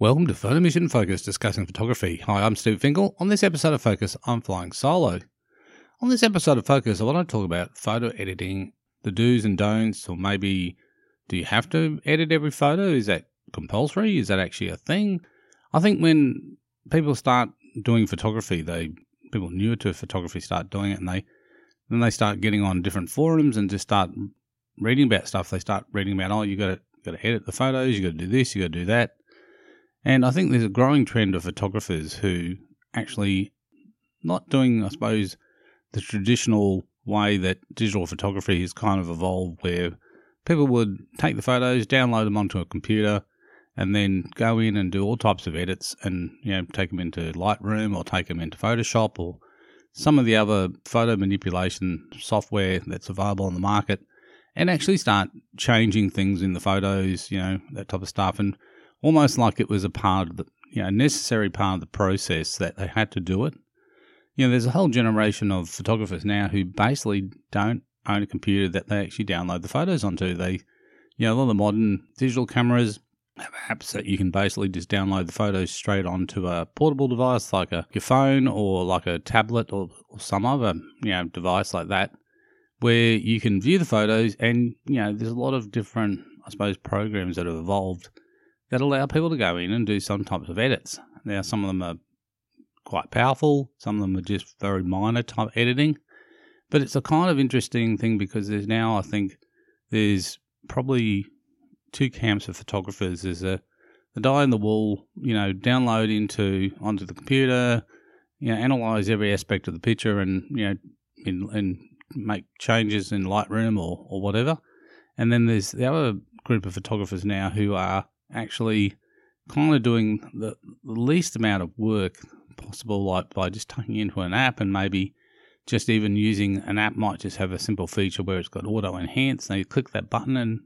Welcome to Photomission Focus discussing photography. Hi, I'm Steve Finkel. On this episode of Focus, I'm flying solo. On this episode of Focus, I want to talk about photo editing, the do's and don'ts, or maybe do you have to edit every photo? Is that compulsory? Is that actually a thing? I think when people start doing photography, they people newer to photography start doing it, and they then they start getting on different forums and just start reading about stuff. They start reading about oh, you got to got to edit the photos, you got to do this, you got to do that. And I think there's a growing trend of photographers who actually not doing, I suppose, the traditional way that digital photography has kind of evolved, where people would take the photos, download them onto a computer, and then go in and do all types of edits and you know take them into Lightroom or take them into Photoshop or some of the other photo manipulation software that's available on the market and actually start changing things in the photos, you know, that type of stuff. And almost like it was a part of the you know necessary part of the process that they had to do it. You know, there's a whole generation of photographers now who basically don't own a computer that they actually download the photos onto. They, you know, a lot of the modern digital cameras have apps that you can basically just download the photos straight onto a portable device like a your phone or like a tablet or, or some other you know device like that, where you can view the photos and you know there's a lot of different I suppose programs that have evolved that allow people to go in and do some types of edits. Now, some of them are quite powerful, some of them are just very minor type editing. But it's a kind of interesting thing because there's now, I think, there's probably two camps of photographers. There's a the die in the wool, you know, download into onto the computer, you know, analyze every aspect of the picture and you know, in, and make changes in Lightroom or or whatever. And then there's the other group of photographers now who are actually kind of doing the, the least amount of work possible, like by just tucking into an app and maybe just even using an app might just have a simple feature where it's got auto enhance. You click that button and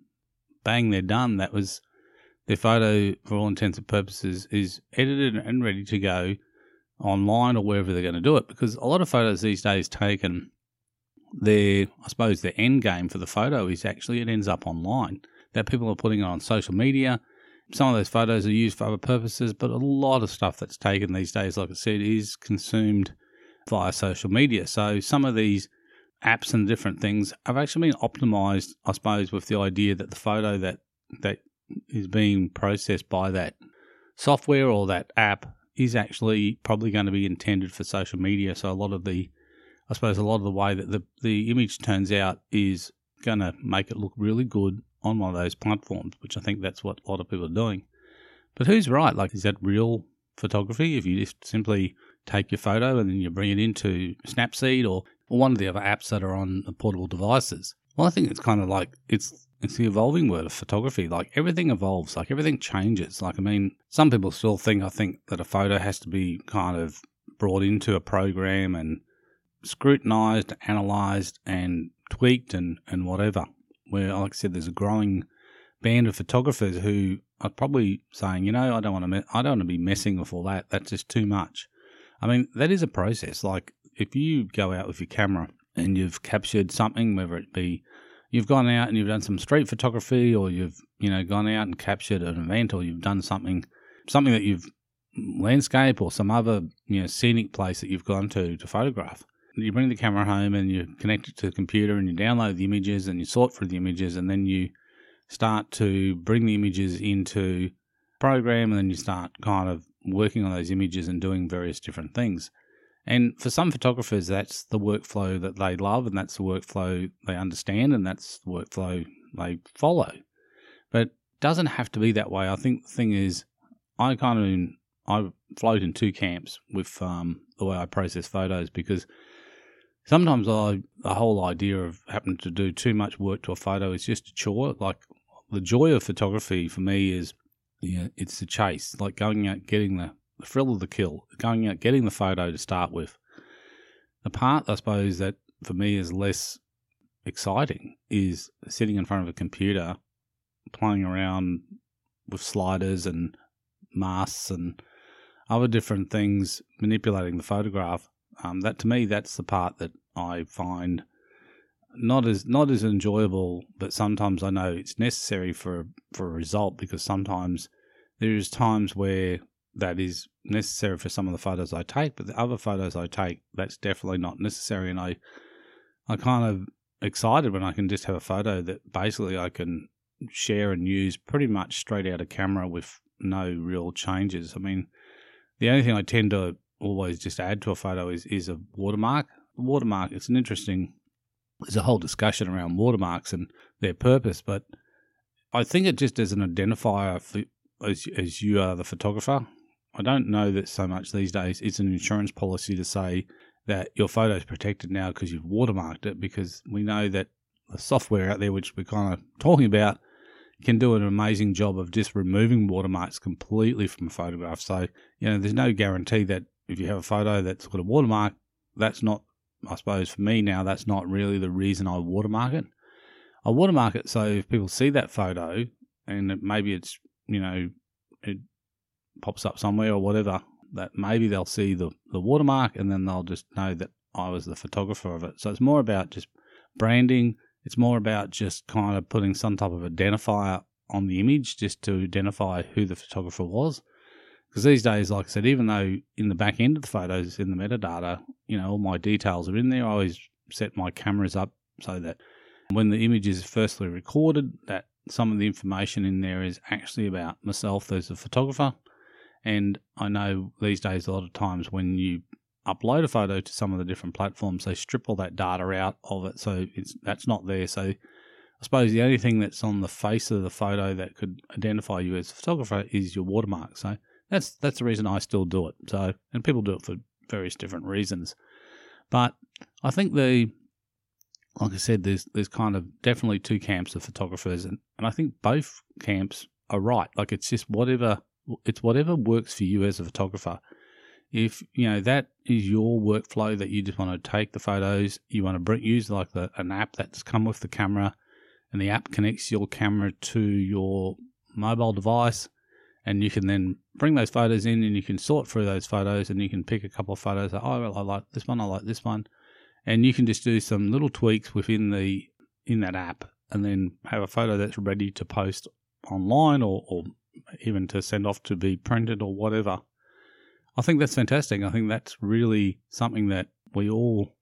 bang, they're done. That was their photo, for all intents and purposes, is edited and ready to go online or wherever they're going to do it. Because a lot of photos these days taken, their I suppose their end game for the photo is actually it ends up online. That people are putting it on social media some of those photos are used for other purposes, but a lot of stuff that's taken these days, like I said, is consumed via social media. So some of these apps and different things have actually been optimized, I suppose, with the idea that the photo that that is being processed by that software or that app is actually probably going to be intended for social media. So a lot of the, I suppose, a lot of the way that the the image turns out is going to make it look really good on one of those platforms, which I think that's what a lot of people are doing. But who's right? Like, is that real photography? If you just simply take your photo and then you bring it into Snapseed or, one of the other apps that are on the portable devices. Well, I think it's kind of like it's it's the evolving word of photography. Like everything evolves, like everything changes. Like I mean, some people still think I think that a photo has to be kind of brought into a program and scrutinized, analyzed, and tweaked and, and whatever where, like I said, there's a growing band of photographers who are probably saying, you know, I don't want to, me- I don't want to be messing with all that. That's just too much. I mean, that is a process. Like if you go out with your camera and you've captured something, whether it be you've gone out and you've done some street photography, or you've you know gone out and captured an event, or you've done something, something that you've mm, landscape or some other you know scenic place that you've gone to to photograph you bring the camera home and you connect it to the computer and you download the images and you sort through the images and then you start to bring the images into program and then you start kind of working on those images and doing various different things. And for some photographers, that's the workflow that they love and that's the workflow they understand and that's the workflow they follow. But it doesn't have to be that way. I think the thing is, I kind of I float in two camps with um, the way I process photos because Sometimes I, the whole idea of having to do too much work to a photo is just a chore. Like the joy of photography for me is, yeah, it's the chase, like going out, getting the, the thrill of the kill, going out, getting the photo to start with. The part, I suppose, that for me is less exciting is sitting in front of a computer, playing around with sliders and masks and other different things, manipulating the photograph um, that to me, that's the part that I find not as not as enjoyable, but sometimes I know it's necessary for for a result because sometimes There's times where that is necessary for some of the photos I take, but the other photos I take, that's definitely not necessary. And I, I kind of excited when I can just have a photo that basically I can share and use pretty much straight out of camera with no real changes. I mean, the only thing I tend to always just add to a photo is, is a watermark. The watermark, it's an interesting, there's a whole discussion around watermarks and their purpose, but I think it just as an identifier for, as, as you are the photographer. I don't know that so much these days it's an insurance policy to say that your photo is protected now because you've watermarked it, because we know that the software out there, which we're kind of talking about, can do an amazing job of just removing watermarks completely from a photograph. So, you know, there's no guarantee that if you have a photo that's got a watermark, that's not, I suppose for me now, that's not really the reason I watermark it. I watermark it so if people see that photo and maybe it's, you know, it pops up somewhere or whatever, that maybe they'll see the, the watermark and then they'll just know that I was the photographer of it. So it's more about just branding. It's more about just kind of putting some type of identifier on the image just to identify who the photographer was. Because these days, like I said, even though in the back end of the photos, in the metadata, you know, all my details are in there, I always set my cameras up so that when the image is firstly recorded, that some of the information in there is actually about myself as a photographer and I know these days, a lot of times when you upload a photo to some of the different platforms, they strip all that data out of it, so it's that's not there. So I suppose the only thing that's on the face of the photo that could identify you as a photographer is your watermark. So that's that's the reason I still do it. So and people do it for various different reasons, but I think the like I said, there's there's kind of definitely two camps of photographers, and, and I think both camps are right. Like it's just whatever it's whatever works for you as a photographer. If you know that is your workflow that you just want to take the photos, you want to bring, use like the, an app that's come with the camera, and the app connects your camera to your mobile device, and you can then bring those photos in, and you can sort through those photos, and you can pick a couple of photos. That, oh, I like this one, I like this one, and you can just do some little tweaks within the in that app, and then have a photo that's ready to post online or, or even to send off to be printed or whatever. I think that's fantastic. I think that's really something that we all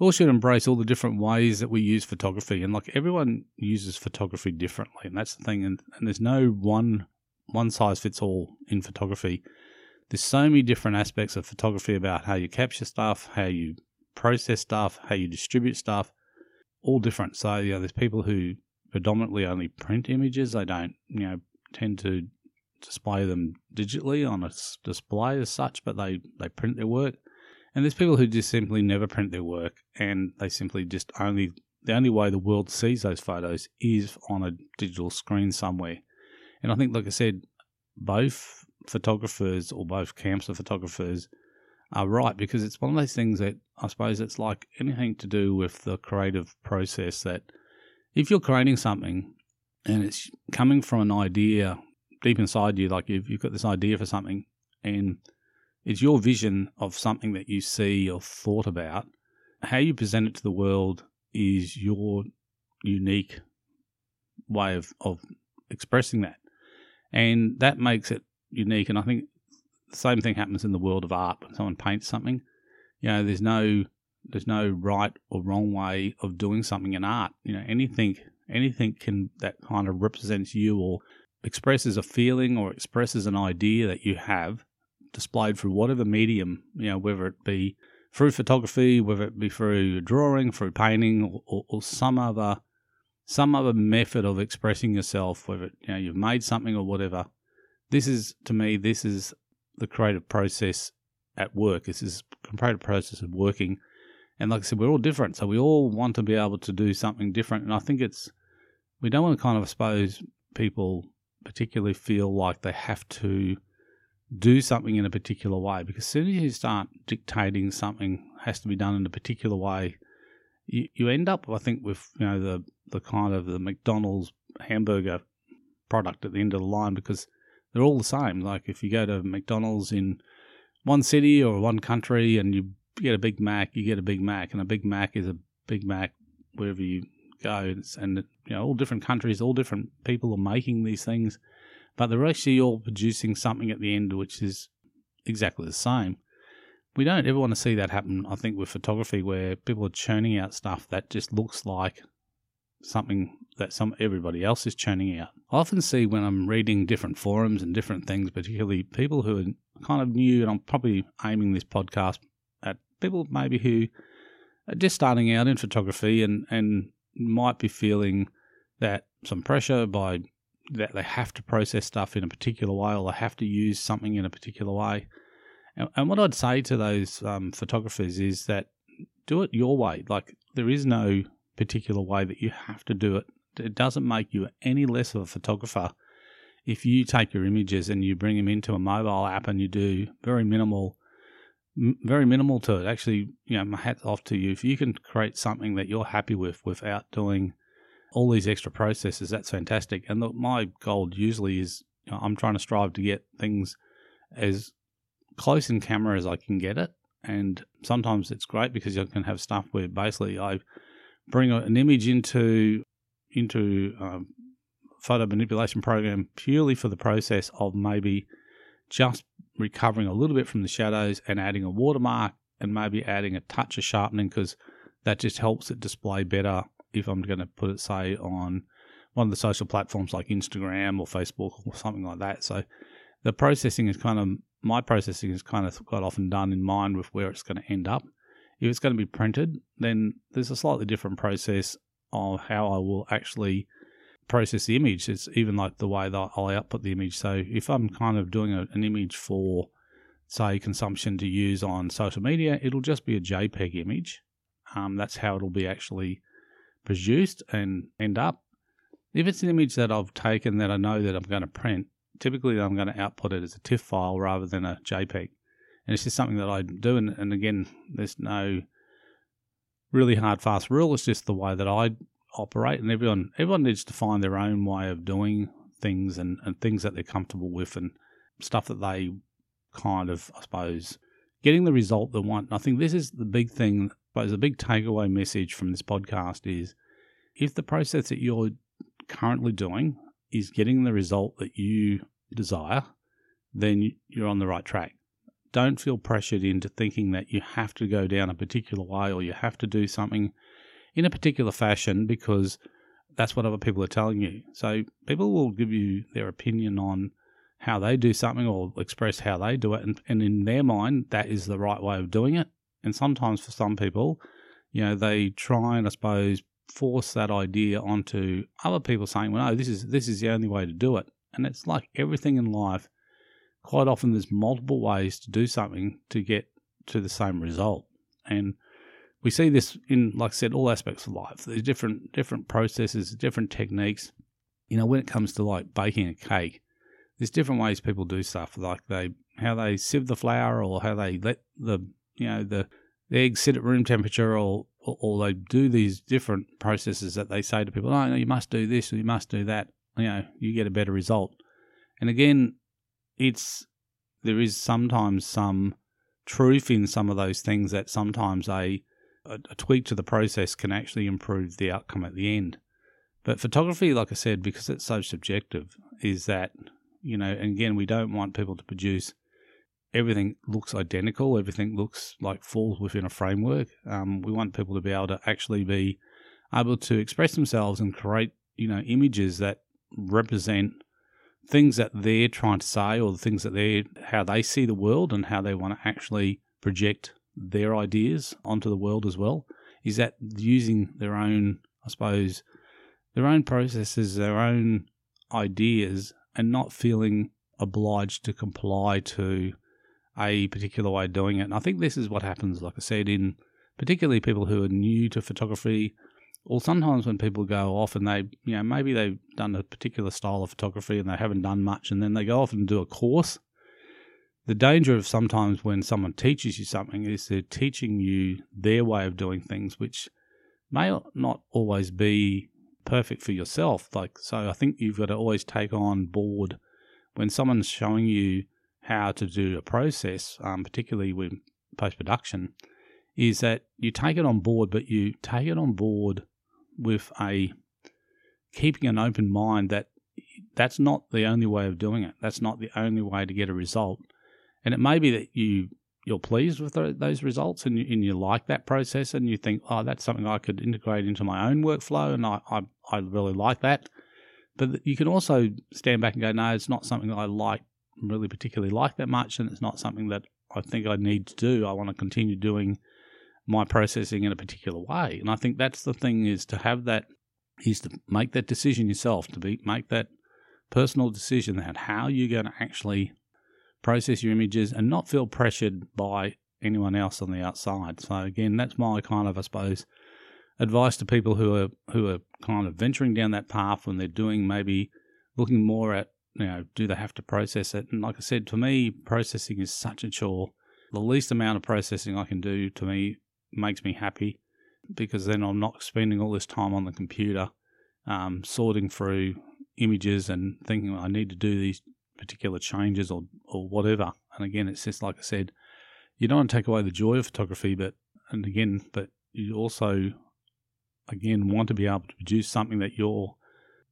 all should embrace all the different ways that we use photography. And like everyone uses photography differently, and that's the thing. And, and there's no one one size fits all in photography. There's so many different aspects of photography about how you capture stuff, how you process stuff, how you distribute stuff, all different. So you know, there's people who predominantly only print images. They don't, you know, tend to display them digitally on a display as such, but they, they print their work. And there's people who just simply never print their work and they simply just only, the only way the world sees those photos is on a digital screen somewhere. And I think, like I said, both photographers or both camps of photographers are right because it's one of those things that I suppose it's like anything to do with the creative process that if you're creating something and it's coming from an idea deep inside you, like you've, you've got this idea for something, and it's your vision of something that you see or thought about. How you present it to the world is your unique way of, of expressing that. And that makes it unique. And I think the same thing happens in the world of art. When someone paints something, you know, there's no there's no right or wrong way of doing something in art. You know, anything anything can that kind of represents you or expresses a feeling or expresses an idea that you have displayed through whatever medium, you know, whether it be through photography, whether it be through drawing, through painting, or, or, or some other some other method of expressing yourself, whether you know you've made something or whatever. This is to me, this is the creative process at work. This is the creative process of working and like I said, we're all different, so we all want to be able to do something different. And I think it's we don't want to kind of suppose people particularly feel like they have to do something in a particular way because as soon as you start dictating something has to be done in a particular way, you, you end up, I think, with you know the the kind of the McDonald's hamburger product at the end of the line because they're all the same. Like if you go to McDonald's in one city or one country and you get a Big Mac, you get a Big Mac, and a Big Mac is a Big Mac wherever you go. and you know, all different countries, all different people are making these things, but they're actually all producing something at the end which is exactly the same. We don't ever want to see that happen, I think, with photography where people are churning out stuff that just looks like something that some everybody else is churning out. I often see when I'm reading different forums and different things, particularly people who are kind of new, and I'm probably aiming this podcast at people maybe who are just starting out in photography and, and might be feeling that some pressure by that they have to process stuff in a particular way or they have to use something in a particular way. And, and what I'd say to those um, photographers is that do it your way. Like there is no particular way that you have to do it. It doesn't make you any less of a photographer if you take your images and you bring them into a mobile app and you do very minimal very minimal to it actually you know my hat's off to you if you can create something that you're happy with without doing all these extra processes that's fantastic and look, my goal usually is you know, i'm trying to strive to get things as close in camera as i can get it and sometimes it's great because you can have stuff where basically i bring an image into into a um, photo manipulation program purely for the process of maybe just recovering a little bit from the shadows and adding a watermark and maybe adding a touch of sharpening because that just helps it display better if I'm going to put it, say, on one of the social platforms like Instagram or Facebook or something like that. So the processing is kind of, my processing is kind of quite often done in mind with where it's going to end up. If it's going to be printed, then there's a slightly different process of how I will actually process the image. It's even like the way that I'll output the image. So if I'm kind of doing a, an image for, say, consumption to use on social media, it'll just be a JPEG image. Um, that's how it'll be actually produced and end up. If it's an image that I've taken that I know that I'm going to print, typically I'm going to output it as a TIFF file rather than a JPEG. And it's just something that I do. And, and again, there's no really hard, fast rule. It's just the way that I operate. And everyone everyone needs to find their own way of doing things and, and things that they're comfortable with and stuff that they kind of, I suppose, getting the result they want. And I think this is the big thing, but the big takeaway message from this podcast is if the process that you're currently doing is getting the result that you desire, then you're on the right track don't feel pressured into thinking that you have to go down a particular way or you have to do something in a particular fashion because that's what other people are telling you. So people will give you their opinion on how they do something or express how they do it. And, and in their mind, that is the right way of doing it. And sometimes for some people, you know, they try and I suppose force that idea onto other people saying, well, no, this is, this is the only way to do it. And it's like everything in life quite often there's multiple ways to do something to get to the same result. And we see this in, like I said, all aspects of life. There's different different processes, different techniques. You know, when it comes to like baking a cake, there's different ways people do stuff. Like they how they sieve the flour, or how they let the you know the, the eggs sit at room temperature, or, or, they do these different processes that they say to people, "Oh, no, you must do this or you must do that." You know, you get a better result. And again, it's there is sometimes some truth in some of those things that sometimes a, a, a tweak to the process can actually improve the outcome at the end. But photography, like I said, because it's so subjective, is that you know, and again, we don't want people to produce everything looks identical, everything looks like falls within a framework. Um, we want people to be able to actually be able to express themselves and create, you know, images that represent things that they're trying to say or the things that they how they see the world and how they want to actually project their ideas onto the world as well is that using their own i suppose their own processes their own ideas and not feeling obliged to comply to a particular way of doing it and i think this is what happens like i said in particularly people who are new to photography or sometimes when people go off and they, you know, maybe they've done a particular style of photography and they haven't done much, and then they go off and do a course. The danger of sometimes when someone teaches you something is they're teaching you their way of doing things, which may not always be perfect for yourself. Like, so I think you've got to always take on board when someone's showing you how to do a process, um, particularly with post production, is that you take it on board, but you take it on board with a keeping an open mind that that's not the only way of doing it. That's not the only way to get a result. And it may be that you you're pleased with those results and you, and you like that process and you think, oh, that's something I could integrate into my own workflow and I, I, I really like that. But you can also stand back and go, no, it's not something I like, really particularly like that much, and it's not something that I think I need to do. I want to continue doing my processing in a particular way. And I think that's the thing is to have that is to make that decision yourself, to be make that personal decision about how you're going to actually process your images and not feel pressured by anyone else on the outside. So again, that's my kind of I suppose advice to people who are who are kind of venturing down that path when they're doing maybe looking more at you know do they have to process it? And like I said to me processing is such a chore. The least amount of processing I can do to me makes me happy because then I'm not spending all this time on the computer um, sorting through images and thinking I need to do these particular changes or or whatever. And again it's just like I said you don't want to take away the joy of photography but and again but you also again want to be able to produce something that you're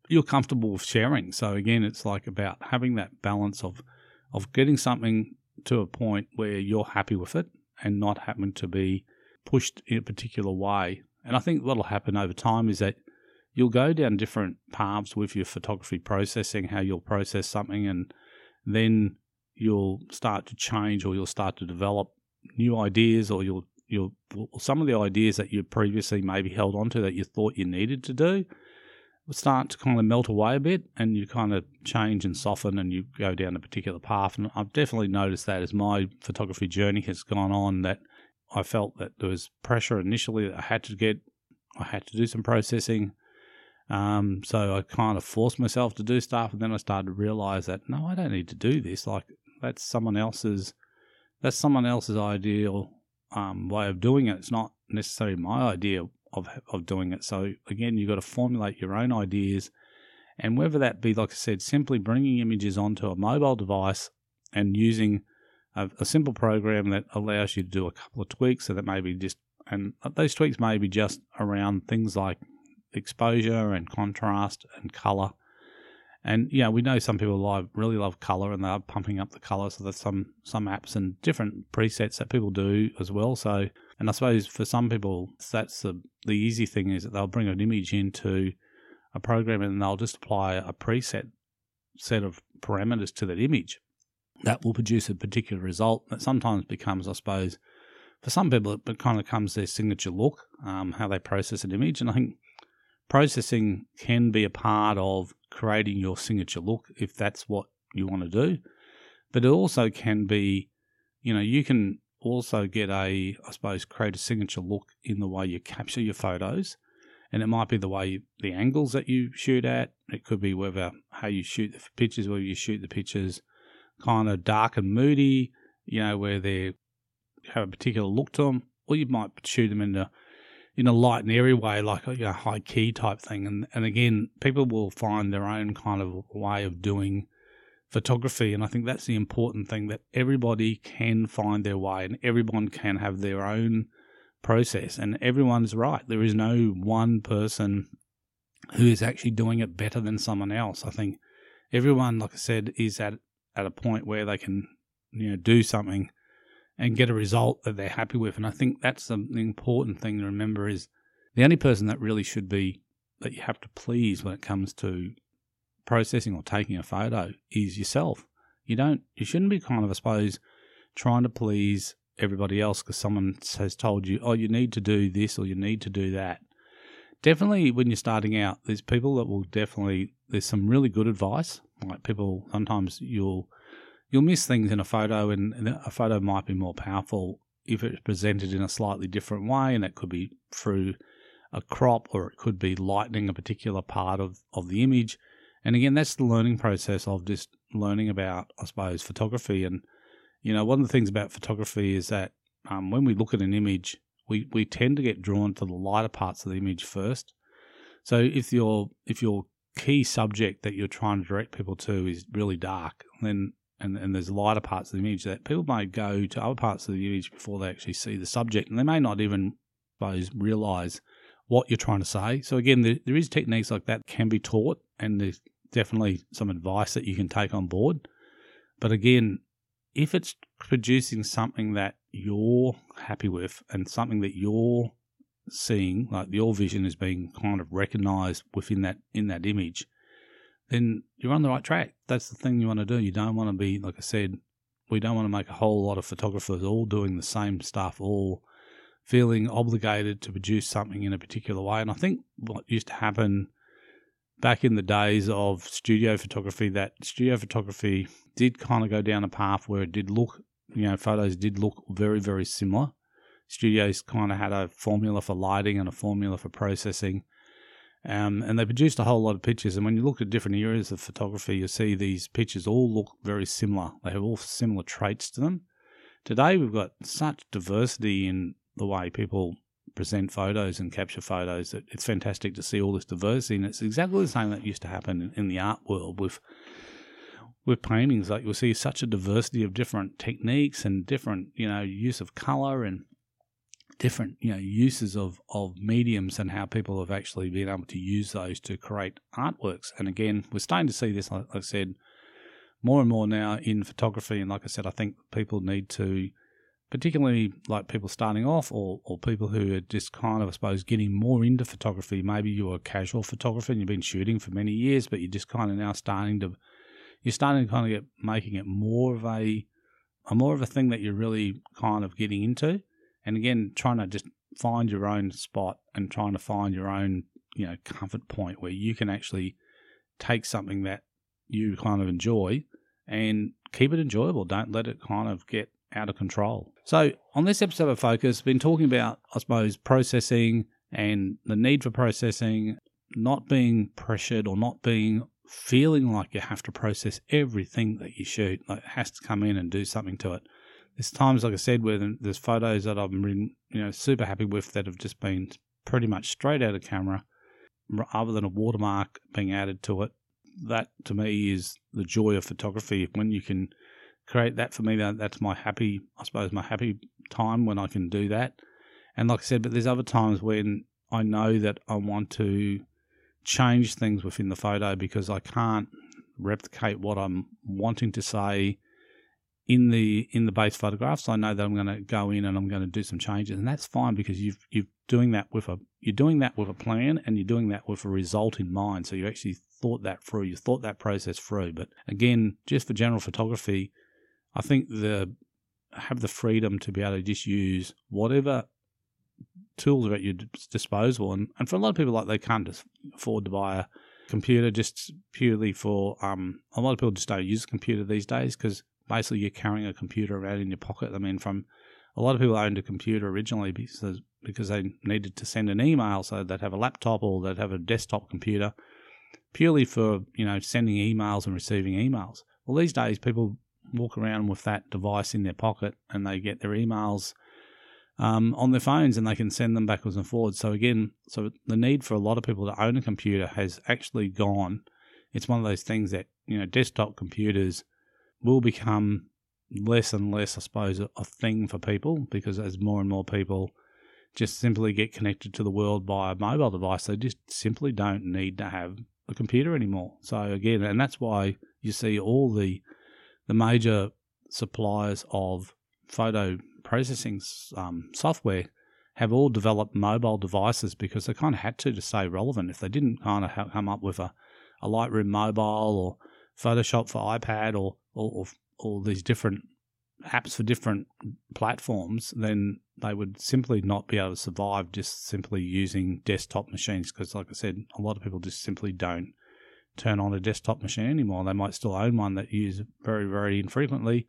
you're comfortable with sharing. So again, it's like about having that balance of of getting something to a point where you're happy with it and not having to be pushed in a particular way. And I think what'll happen over time is that you'll go down different paths with your photography processing, how you'll process something, and then you'll start to change or you'll start to develop new ideas or you'll you'll some of the ideas that you previously maybe held onto that you thought you needed to do start to kind of melt away a bit and you kind of change and soften and you go down a particular path. And I've definitely noticed that as my photography journey has gone on that I felt that there was pressure initially that I had to get, I had to do some processing. Um, so I kind of forced myself to do stuff, and then I started to realize that no, I don't need to do this. Like that's someone else's, that's someone else's ideal um, way of doing it. It's not necessarily my idea of of doing it. So again, you've got to formulate your own ideas, and whether that be, like I said, simply bringing images onto a mobile device and using a, a simple program that allows you to do a couple of tweaks, so that maybe just and uh, those tweaks may be just around things like exposure and contrast and color and yeah, we know some people love, really love color and they're pumping up the color. So there's some some apps and different presets that people do as well. So and I suppose for some people that's the the easy thing is that they'll bring an image into a program and they'll just apply a preset set of parameters to that image that will produce a particular result that sometimes becomes, I suppose, for some people it kind of becomes their signature look, um, how they process an image. And I think processing can be a part of creating your signature look if that's what you want to do. But it also can be, you know, you can also get a, I suppose, create a signature look in the way you capture your photos. And it might be the way you, the angles that you shoot at. It could be whether how you shoot the pictures, whether you shoot the pictures kind of dark and moody, you know, where they have a particular look to them, or you might shoot them in a in a light and airy way, like a you know, high key type thing. And and again, people will find their own kind of way of doing photography, and I think that's the important thing that everybody can find their way, and everyone can have their own process, and everyone's right. There is no one person who is actually doing it better than someone else. I think everyone, like I said, is at at a point where they can you know do something and get a result that they're happy with. And I think that's the, the important thing to remember is the only person that really should be that you have to please when it comes to processing or taking a photo is yourself. You don't, you shouldn't be kind of, I suppose, trying to please everybody else because someone has told you, oh, you need to do this or you need to do that. Definitely, when you're starting out, there's people that will definitely, there's some really good advice. Like people, sometimes you'll you'll miss things in a photo, and, a photo might be more powerful if it's presented in a slightly different way, and it could be through a crop or it could be lightening a particular part of, of the image. And again, that's the learning process of just learning about, I suppose, photography. And, you know, one of the things about photography is that um, when we look at an image, we, we tend to get drawn to the lighter parts of the image first. So if your if your key subject that you're trying to direct people to is really dark, then and, and there's lighter parts of the image that people may go to other parts of the image before they actually see the subject, and they may not even suppose realize what you're trying to say. So again, there, there is techniques like that can be taught, and there's definitely some advice that you can take on board. But again, if it's producing something that you're happy with and something that you're seeing, like your vision is being kind of recognized within that in that image, then you're on the right track. That's the thing you want to do. You don't want to be, like I said, we don't want to make a whole lot of photographers all doing the same stuff, all feeling obligated to produce something in a particular way. And I think what used to happen back in the days of studio photography, that studio photography did kind of go down a path where it did look, you know, photos did look very, very similar. Studios kind of had a formula for lighting and a formula for processing. Um, and they produced a whole lot of pictures. And when you look at different areas of photography, you see these pictures all look very similar. They have all similar traits to them. Today, we've got such diversity in the way people present photos and capture photos it's fantastic to see all this diversity. And it's exactly the same that used to happen in, the art world with with paintings. Like you'll see such a diversity of different techniques and different, you know, use of color and different you know uses of of mediums and how people have actually been able to use those to create artworks and again we're starting to see this like i said more and more now in photography and like i said i think people need to particularly like people starting off or, or people who are just kind of i suppose getting more into photography maybe you're a casual photographer and you've been shooting for many years but you're just kind of now starting to you're starting to kind of get making it more of a, a more of a thing that you're really kind of getting into and again, trying to just find your own spot and trying to find your own, you know, comfort point where you can actually take something that you kind of enjoy and keep it enjoyable. Don't let it kind of get out of control. So, on this episode of Focus, I've been talking about, I suppose, processing and the need for processing, not being pressured or not being feeling like you have to process everything that you shoot, like it has to come in and do something to it. There's times, like I said, where there's photos that I've been, you know, super happy with that have just been pretty much straight out of camera, other than a watermark being added to it. That to me is the joy of photography. When you can create that for me, that, that's my happy, I suppose, my happy time when I can do that. And like I said, but there's other times when I know that I want to change things within the photo because I can't replicate what I'm wanting to say in the in the base photographs, I know that I'm going to go in and I'm going to do some changes, and that's fine because you've you're doing that with a you're doing that with a plan and you're doing that with a result in mind. So you actually thought that through, you thought that process through. But again, just for general photography, I think the have the freedom to be able to just use whatever tools are at your disposal. And, and for a lot of people, like they can't just afford to buy a computer just purely for um, a lot of people just don't use a computer these days because basically you're carrying a computer around in your pocket. I mean, from a lot of people owned a computer originally because because they needed to send an email, so they'd have a laptop or they'd have a desktop computer purely for you know sending emails and receiving emails. Well, these days people walk around with that device in their pocket and they get their emails um, on their phones and they can send them backwards and forwards. So again, so the need for a lot of people to own a computer has actually gone. It's one of those things that you know desktop computers will become less and less, I suppose, a thing for people because as more and more people just simply get connected to the world by a mobile device, they just simply don't need to have a computer anymore. So again, and that's why you see all the the major suppliers of photo processing um, software have all developed mobile devices because they kind of had to to stay relevant. If they didn't kind of come up with a, a Lightroom mobile or Photoshop for iPad or all, all these different apps for different platforms, then they would simply not be able to survive just simply using desktop machines. Because, like I said, a lot of people just simply don't turn on a desktop machine anymore. They might still own one that use very, very infrequently.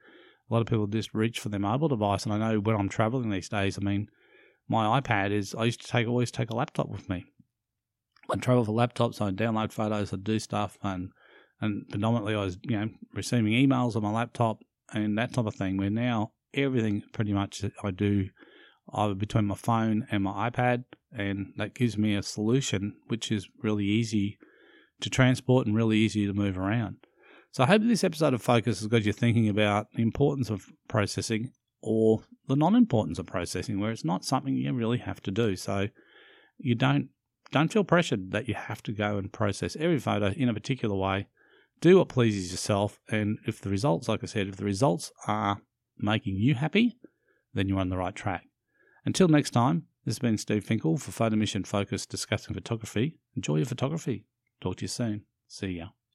A lot of people just reach for their mobile device. And I know when I'm traveling these days, I mean, my iPad is, I used to take always take a laptop with me. I travel for laptops, I download photos, I do stuff, and and predominantly I was, you know, receiving emails on my laptop and that type of thing. Where now everything pretty much I do either between my phone and my iPad, and that gives me a solution which is really easy to transport and really easy to move around. So I hope this episode of Focus has got you thinking about the importance of processing or the non-importance of processing, where it's not something you really have to do. So you don't don't feel pressured that you have to go and process every photo in a particular way Do what pleases yourself, and if the results, like I said, if the results are making you happy, then you're on the right track. Until next time, this has been Steve Finkel for Photomission Focus discussing photography. Enjoy your photography. Talk to you soon. See ya.